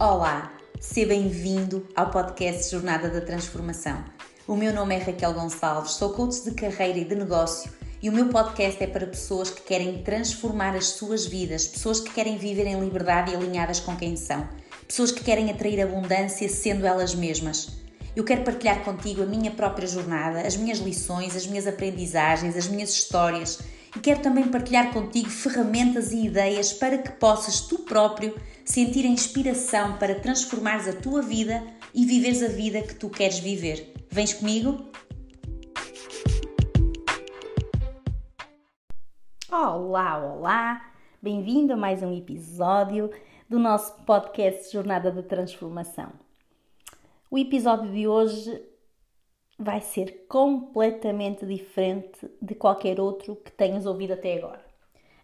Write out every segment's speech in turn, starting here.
Olá, seja bem-vindo ao podcast Jornada da Transformação. O meu nome é Raquel Gonçalves, sou coach de carreira e de negócio e o meu podcast é para pessoas que querem transformar as suas vidas, pessoas que querem viver em liberdade e alinhadas com quem são, pessoas que querem atrair abundância sendo elas mesmas. Eu quero partilhar contigo a minha própria jornada, as minhas lições, as minhas aprendizagens, as minhas histórias e quero também partilhar contigo ferramentas e ideias para que possas tu próprio sentir a inspiração para transformares a tua vida e viveres a vida que tu queres viver. Vens comigo? Olá, olá! Bem-vindo a mais um episódio do nosso podcast Jornada da Transformação. O episódio de hoje vai ser completamente diferente de qualquer outro que tenhas ouvido até agora.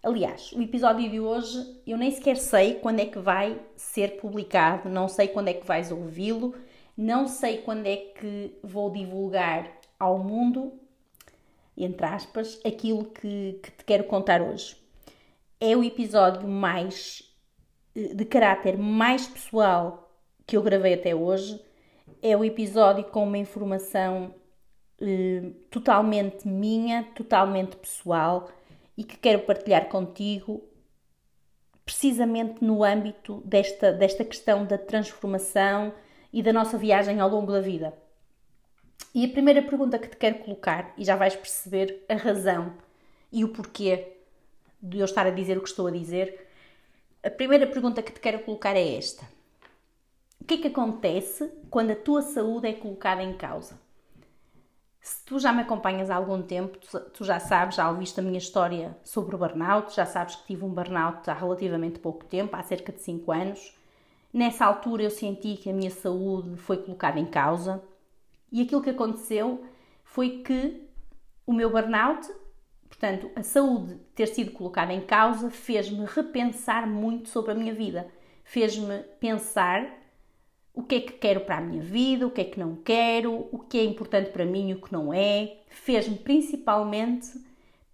Aliás, o episódio de hoje eu nem sequer sei quando é que vai ser publicado, não sei quando é que vais ouvi-lo, não sei quando é que vou divulgar ao mundo, entre aspas, aquilo que, que te quero contar hoje. É o episódio mais eh, de caráter mais pessoal que eu gravei até hoje é o episódio com uma informação eh, totalmente minha, totalmente pessoal e que quero partilhar contigo precisamente no âmbito desta, desta questão da transformação e da nossa viagem ao longo da vida. E a primeira pergunta que te quero colocar, e já vais perceber a razão e o porquê de eu estar a dizer o que estou a dizer, a primeira pergunta que te quero colocar é esta: o que é que acontece quando a tua saúde é colocada em causa? Se tu já me acompanhas há algum tempo, tu já sabes, já ouviste a minha história sobre o burnout, já sabes que tive um burnout há relativamente pouco tempo, há cerca de 5 anos. Nessa altura eu senti que a minha saúde foi colocada em causa e aquilo que aconteceu foi que o meu burnout, portanto, a saúde ter sido colocada em causa, fez-me repensar muito sobre a minha vida, fez-me pensar o que é que quero para a minha vida, o que é que não quero, o que é importante para mim e o que não é. Fez-me principalmente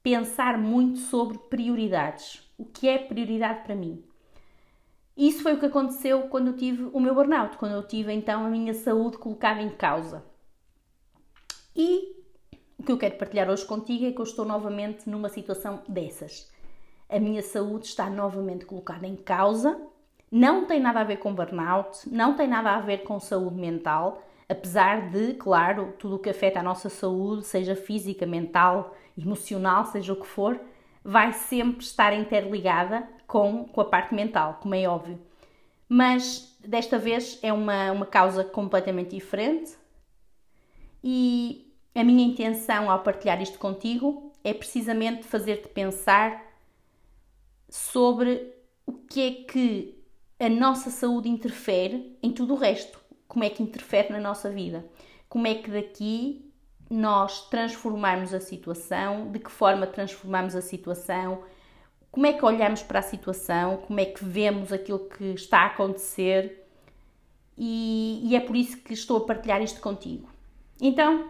pensar muito sobre prioridades. O que é prioridade para mim? Isso foi o que aconteceu quando eu tive o meu burnout, quando eu tive então a minha saúde colocada em causa. E o que eu quero partilhar hoje contigo é que eu estou novamente numa situação dessas. A minha saúde está novamente colocada em causa não tem nada a ver com burnout, não tem nada a ver com saúde mental, apesar de, claro, tudo o que afeta a nossa saúde, seja física, mental, emocional, seja o que for, vai sempre estar interligada com, com a parte mental, como é óbvio. Mas desta vez é uma, uma causa completamente diferente e a minha intenção ao partilhar isto contigo é precisamente fazer-te pensar sobre o que é que a nossa saúde interfere em tudo o resto. Como é que interfere na nossa vida? Como é que daqui nós transformarmos a situação? De que forma transformamos a situação? Como é que olhamos para a situação? Como é que vemos aquilo que está a acontecer? E, e é por isso que estou a partilhar isto contigo. Então,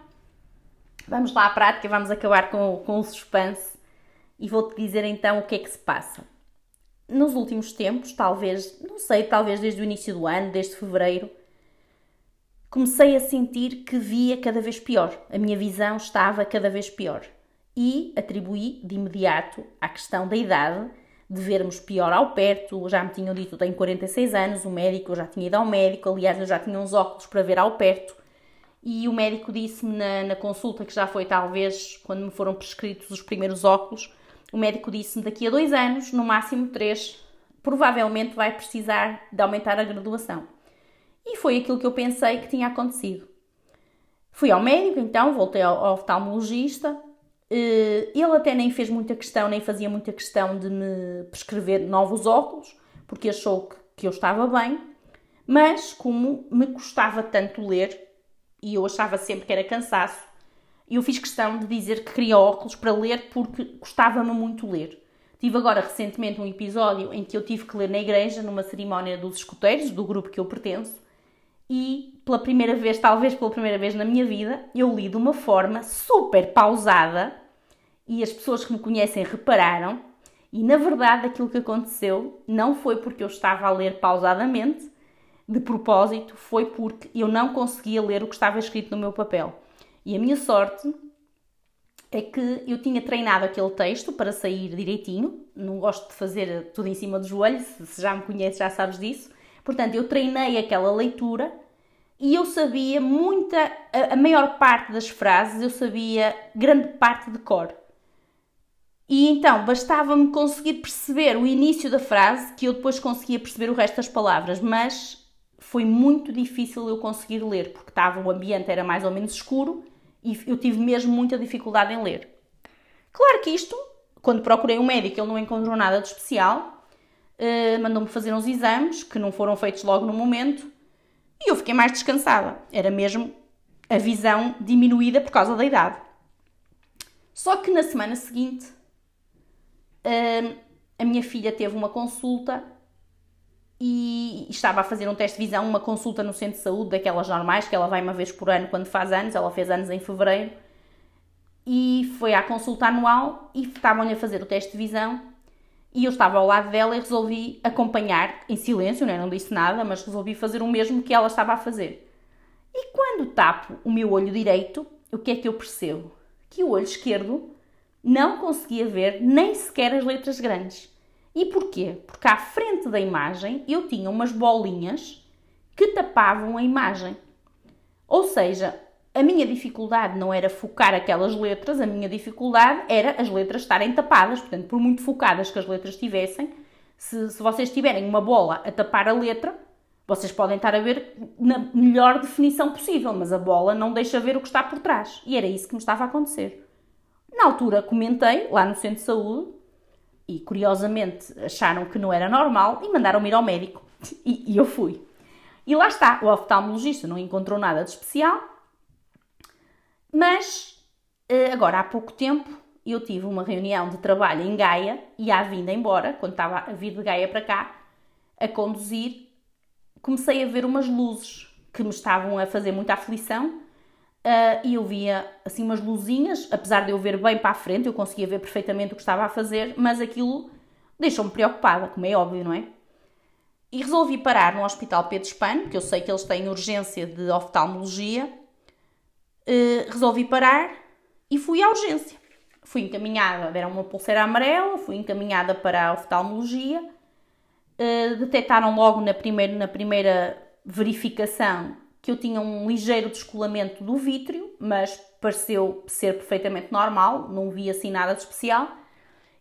vamos lá à prática, vamos acabar com, com o suspense e vou-te dizer então o que é que se passa nos últimos tempos, talvez, não sei, talvez desde o início do ano, desde fevereiro, comecei a sentir que via cada vez pior. A minha visão estava cada vez pior. E atribuí de imediato à questão da idade, de vermos pior ao perto. Já me tinham dito, tenho 46 anos, o médico, eu já tinha ido ao médico, aliás, eu já tinha uns óculos para ver ao perto. E o médico disse-me na, na consulta, que já foi talvez quando me foram prescritos os primeiros óculos, o médico disse-me daqui a dois anos, no máximo três, provavelmente vai precisar de aumentar a graduação. E foi aquilo que eu pensei que tinha acontecido. Fui ao médico, então, voltei ao oftalmologista. Eh, ele até nem fez muita questão, nem fazia muita questão de me prescrever novos óculos, porque achou que, que eu estava bem. Mas, como me custava tanto ler, e eu achava sempre que era cansaço, e eu fiz questão de dizer que queria óculos para ler porque gostava-me muito ler. Tive agora recentemente um episódio em que eu tive que ler na igreja, numa cerimónia dos escuteiros, do grupo que eu pertenço, e pela primeira vez, talvez pela primeira vez na minha vida, eu li de uma forma super pausada e as pessoas que me conhecem repararam. E na verdade, aquilo que aconteceu não foi porque eu estava a ler pausadamente, de propósito, foi porque eu não conseguia ler o que estava escrito no meu papel. E a minha sorte é que eu tinha treinado aquele texto para sair direitinho. Não gosto de fazer tudo em cima do joelho, se já me conheces já sabes disso. Portanto, eu treinei aquela leitura e eu sabia muita, a, maior parte das frases, eu sabia grande parte de cor. E então bastava-me conseguir perceber o início da frase que eu depois conseguia perceber o resto das palavras, mas foi muito difícil eu conseguir ler porque estava o ambiente era mais ou menos escuro e eu tive mesmo muita dificuldade em ler. Claro que isto, quando procurei um médico, ele não encontrou nada de especial, uh, mandou-me fazer uns exames que não foram feitos logo no momento e eu fiquei mais descansada. Era mesmo a visão diminuída por causa da idade. Só que na semana seguinte a minha filha teve uma consulta e estava a fazer um teste de visão, uma consulta no centro de saúde, daquelas normais, que ela vai uma vez por ano quando faz anos, ela fez anos em fevereiro, e foi à consulta anual e estavam-lhe a fazer o teste de visão e eu estava ao lado dela e resolvi acompanhar em silêncio, né? não disse nada, mas resolvi fazer o mesmo que ela estava a fazer. E quando tapo o meu olho direito, o que é que eu percebo? Que o olho esquerdo não conseguia ver nem sequer as letras grandes. E porquê? Porque à frente da imagem eu tinha umas bolinhas que tapavam a imagem. Ou seja, a minha dificuldade não era focar aquelas letras, a minha dificuldade era as letras estarem tapadas. Portanto, por muito focadas que as letras estivessem, se, se vocês tiverem uma bola a tapar a letra, vocês podem estar a ver na melhor definição possível, mas a bola não deixa ver o que está por trás. E era isso que me estava a acontecer. Na altura comentei lá no centro de saúde e curiosamente acharam que não era normal e mandaram-me ir ao médico. E, e, eu fui. E lá está, o oftalmologista não encontrou nada de especial, mas eh, agora há pouco tempo eu tive uma reunião de trabalho em Gaia e à vinda embora, quando estava a vir de Gaia para cá, a conduzir, comecei a ver umas luzes que me estavam a fazer muita aflição Uh, e eu via assim umas luzinhas, apesar de eu ver bem para a frente, eu conseguia ver perfeitamente o que estava a fazer, mas aquilo deixou-me preocupada, como é óbvio, não é? E resolvi parar no Hospital Pedro Espano, porque eu sei que eles têm urgência de oftalmologia. Uh, resolvi parar e fui à urgência. Fui encaminhada, deram uma pulseira amarela, fui encaminhada para a oftalmologia. Uh, detectaram logo na primeira, na primeira verificação que eu tinha um ligeiro descolamento do vítreo, mas pareceu ser perfeitamente normal, não vi assim nada de especial.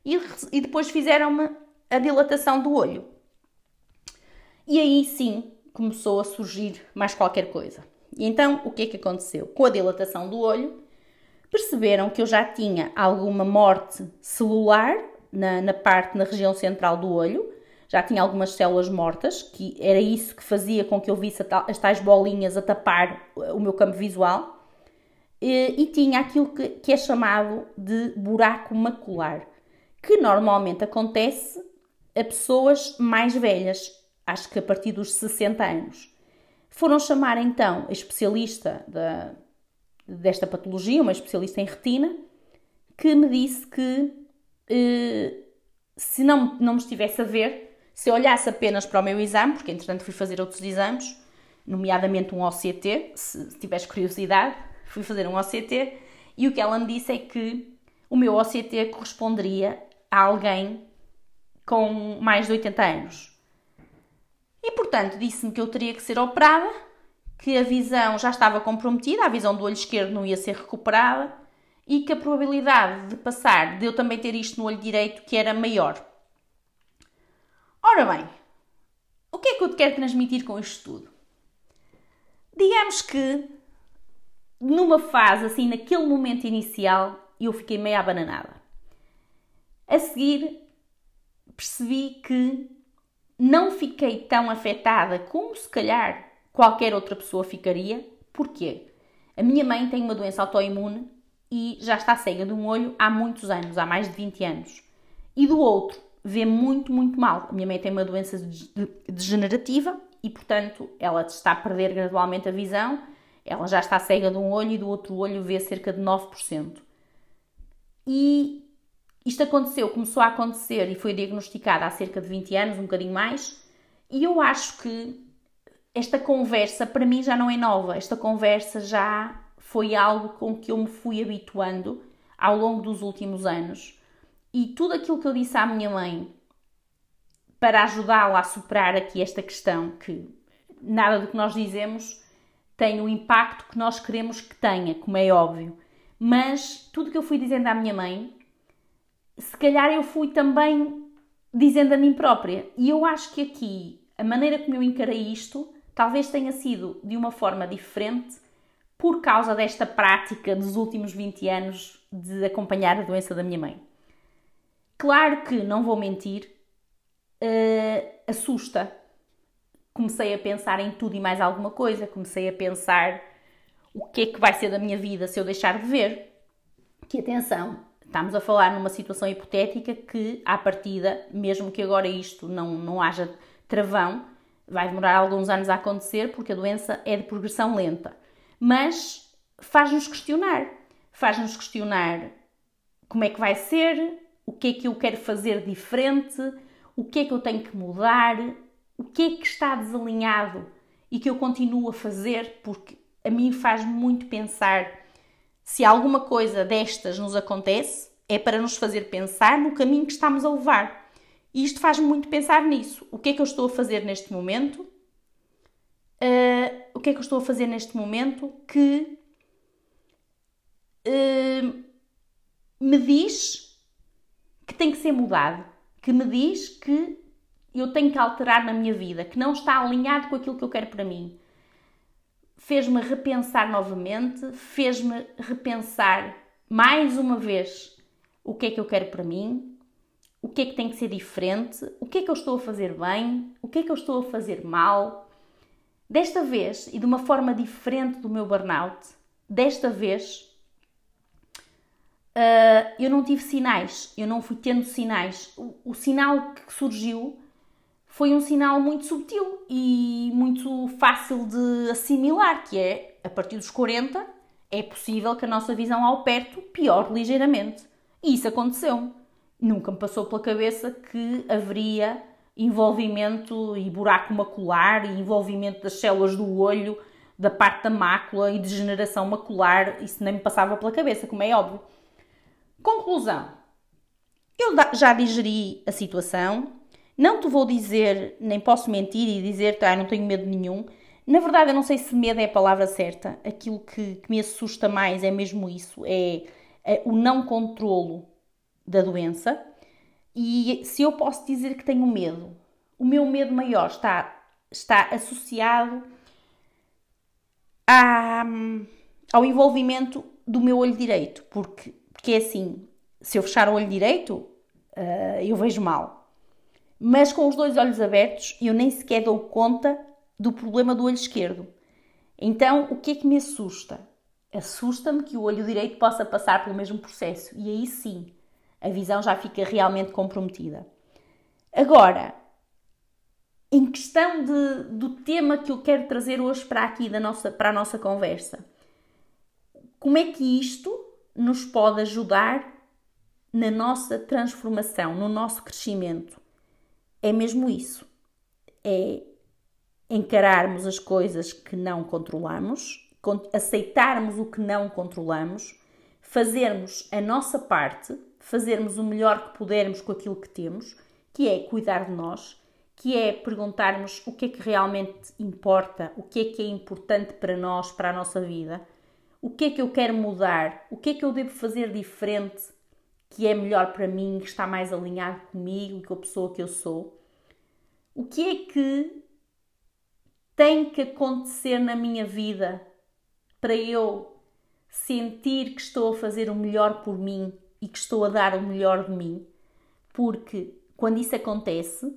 E, e depois fizeram-me a dilatação do olho. E aí sim começou a surgir mais qualquer coisa. E então o que é que aconteceu? Com a dilatação do olho, perceberam que eu já tinha alguma morte celular na, na parte, na região central do olho, já tinha algumas células mortas, que era isso que fazia com que eu visse as tais bolinhas a tapar o meu campo visual, e, e tinha aquilo que, que é chamado de buraco macular, que normalmente acontece a pessoas mais velhas, acho que a partir dos 60 anos. Foram chamar então a especialista da, desta patologia, uma especialista em retina, que me disse que eh, se não, não me estivesse a ver, se olhasse apenas para o meu exame, porque entretanto fui fazer outros exames, nomeadamente um OCT, se tiveres curiosidade, fui fazer um OCT, e o que ela me disse é que o meu OCT corresponderia a alguém com mais de 80 anos. E portanto disse-me que eu teria que ser operada, que a visão já estava comprometida, a visão do olho esquerdo não ia ser recuperada e que a probabilidade de passar, de eu também ter isto no olho direito, que era maior. Ora bem, o que é que eu te quero transmitir com isto tudo? Digamos que numa fase assim, naquele momento inicial, eu fiquei meio abananada. A seguir, percebi que não fiquei tão afetada como se calhar qualquer outra pessoa ficaria. Porquê? A minha mãe tem uma doença autoimune e já está cega de um olho há muitos anos, há mais de 20 anos. E do outro, vê muito, muito mal. A minha mãe tem uma doença degenerativa e, portanto, ela está a perder gradualmente a visão. Ela já está cega de um olho e do outro olho vê cerca de 9%. E isto aconteceu, começou a acontecer e foi diagnosticada há cerca de 20 anos, um bocadinho mais. E eu acho que esta conversa para mim já não é nova. Esta conversa já foi algo com que eu me fui habituando ao longo dos últimos anos. E tudo aquilo que eu disse à minha mãe para ajudá-la a superar aqui esta questão, que nada do que nós dizemos tem o impacto que nós queremos que tenha, como é óbvio. Mas tudo que eu fui dizendo à minha mãe, se calhar eu fui também dizendo a mim própria. E eu acho que aqui a maneira como eu encarei isto talvez tenha sido de uma forma diferente por causa desta prática dos últimos 20 anos de acompanhar a doença da minha mãe. Claro que, não vou mentir, uh, assusta. Comecei a pensar em tudo e mais alguma coisa, comecei a pensar o que é que vai ser da minha vida se eu deixar de ver. Que atenção, estamos a falar numa situação hipotética que, à partida, mesmo que agora isto não, não haja travão, vai demorar alguns anos a acontecer porque a doença é de progressão lenta. Mas faz-nos questionar. Faz-nos questionar como é que vai ser, o que é que eu quero fazer diferente, o que é que eu tenho que mudar, o que é que está desalinhado e que eu continuo a fazer, porque a mim faz muito pensar se alguma coisa destas nos acontece, é para nos fazer pensar no caminho que estamos a levar. E isto faz-me muito pensar nisso. O que é que eu estou a fazer neste momento? Uh, o que é que eu estou a fazer neste momento que uh, me diz que tem que ser mudado? que me diz que eu tenho que alterar na minha vida, que não está alinhado com aquilo que eu quero para mim. Fez-me repensar novamente, fez-me repensar mais uma vez o que é que eu quero para mim, o que é que tem que ser diferente, o que é que eu estou a fazer bem, o que é que eu estou a fazer mal. Desta vez, e de uma forma diferente do meu burnout, desta vez uh, eu não tive sinais, eu não fui tendo sinais. O, o, sinal que surgiu foi um sinal muito subtil e muito fácil de assimilar, que é a partir dos 40 é possível que a nossa visão ao perto piore ligeiramente. E isso aconteceu. Nunca me passou pela cabeça que haveria envolvimento e buraco macular e envolvimento das células do olho, da parte da mácula e degeneração macular. Isso nem me passava pela cabeça, como é óbvio. Conclusão. Eu já digeri a situação, não te vou dizer, nem posso mentir e dizer que ah, não tenho medo nenhum. Na verdade, eu não sei se medo é a palavra certa. Aquilo que, que me assusta mais é mesmo isso: é, é o não controlo da doença. E se eu posso dizer que tenho medo, o meu medo maior está, está associado ao envolvimento do meu olho direito, porque porque é assim, se eu fechar o olho direito, uh, eu vejo mal. Mas com os dois olhos abertos, eu nem sequer dou conta do problema do olho esquerdo. Então, o que é que me assusta? Assusta-me que o olho direito possa passar pelo mesmo processo. E aí sim, a visão já fica realmente comprometida. Agora, em questão de, do tema que eu quero trazer hoje para aqui da nossa, para a nossa conversa, como é que isto nos pode ajudar na nossa transformação, no nosso crescimento. É mesmo isso. É encararmos as coisas que não controlamos, aceitarmos o que não controlamos, fazermos a nossa parte, fazermos o melhor que pudermos com aquilo que temos, que é cuidar de nós, que é perguntarmos o que é que realmente importa, o que é que é importante para nós, para a nossa vida o que é que eu quero mudar, o que é que eu devo fazer diferente que é melhor para mim, que está mais alinhado comigo, com a pessoa que eu sou. O que é que tem que acontecer na minha vida para eu sentir que estou a fazer o melhor por mim e que estou a dar o melhor de mim? Porque quando isso acontece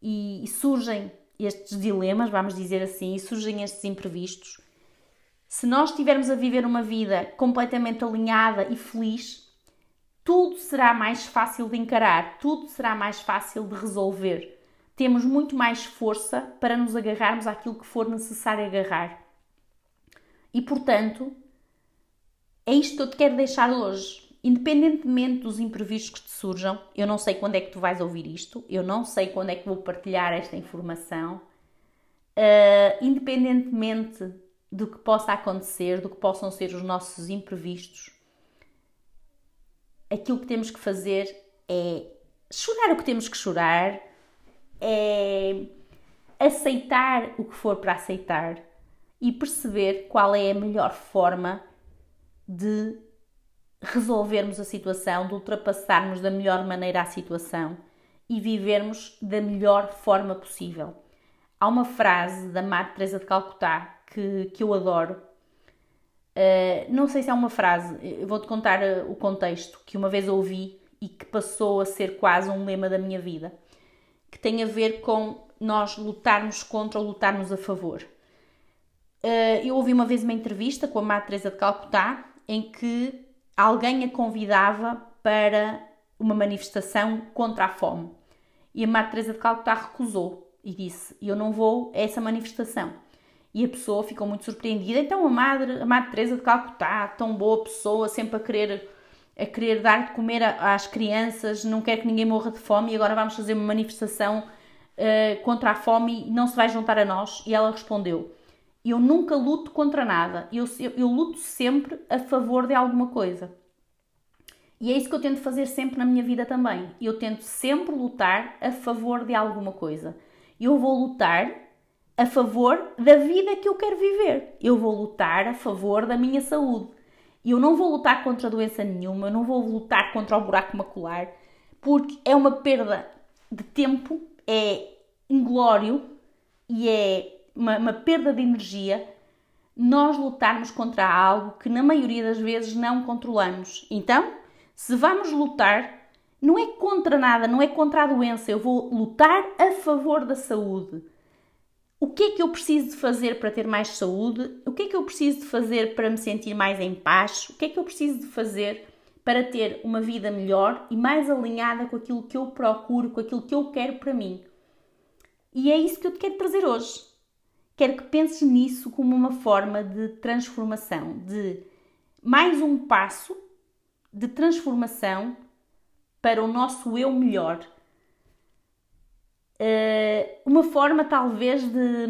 e, surgem estes dilemas, vamos dizer assim, e surgem estes imprevistos, se nós estivermos a viver uma vida completamente alinhada e feliz, tudo será mais fácil de encarar, tudo será mais fácil de resolver. Temos muito mais força para nos agarrarmos àquilo que for necessário agarrar. E portanto, é isto que eu te quero deixar hoje. Independentemente dos imprevistos que te surjam, eu não sei quando é que tu vais ouvir isto, eu não sei quando é que vou partilhar esta informação, uh, independentemente do que possa acontecer, do que possam ser os nossos imprevistos, aquilo que temos que fazer é chorar o que temos que chorar, é aceitar o que for para aceitar e perceber qual é a melhor forma de resolvermos a situação, de ultrapassarmos da melhor maneira a situação e vivermos da melhor forma possível. Há uma frase da Madre Teresa de Calcutá que, que eu adoro. Uh, não sei se é uma frase, vou-te contar eh, o contexto que uma vez ouvi e que passou a ser quase um lema da minha vida, que tem a ver com nós lutarmos contra ou lutarmos a favor. Uh, eu ouvi uma vez uma entrevista com a Madre Teresa de Calcutá em que alguém a convidava para uma manifestação contra a fome. E a Madre Teresa de Calcutá recusou e disse: "Eu não vou a essa manifestação". E a pessoa ficou muito surpreendida. Então a Madre, a Madre Teresa de Calcutá, tão boa pessoa, sempre a querer a querer dar de comer às crianças, não quer que ninguém morra de fome e agora vamos fazer uma manifestação uh, contra a fome e não se vai juntar a nós? E ela respondeu: Eu nunca luto contra nada, eu, eu, eu luto sempre a favor de alguma coisa. E é isso que eu tento fazer sempre na minha vida também. Eu tento sempre lutar a favor de alguma coisa. Eu vou lutar a favor da vida que eu quero viver. Eu vou lutar a favor da minha saúde. Eu não vou lutar contra doença nenhuma, eu não vou lutar contra o buraco macular, porque é uma perda de tempo, é inglório e é uma, uma perda de energia nós lutarmos contra algo que na maioria das vezes não controlamos. Então, se vamos lutar, não é contra nada, não é contra a doença, eu vou lutar a favor da saúde. O que é que eu preciso de fazer para ter mais saúde? O que é que eu preciso de fazer para me sentir mais em paz? O que é que eu preciso de fazer para ter uma vida melhor e mais alinhada com aquilo que eu procuro, com aquilo que eu quero para mim? E é isso que eu te quero trazer hoje. Quero que penses nisso como uma forma de transformação, de mais um passo de transformação para o nosso eu melhor uh, uma forma talvez de,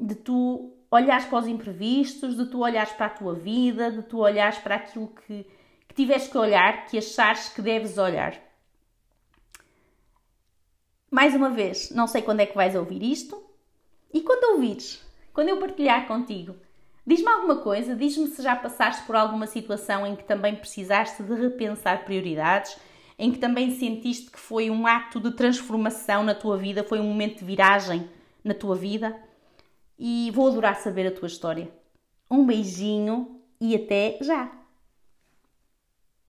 de tu olhares para os imprevistos, de tu olhares para a tua vida, de tu olhares para aquilo que, que tiveres que olhar, que achares que deves olhar. Mais uma vez, não sei quando é que vais ouvir isto, e quando ouvires, quando eu partilhar contigo, diz-me alguma coisa, diz-me se já passaste por alguma situação em que também precisaste de repensar prioridades em que também sentiste que foi um ato de transformação na tua vida, foi um momento de viragem na tua vida. E vou adorar saber a tua história. Um beijinho e até já!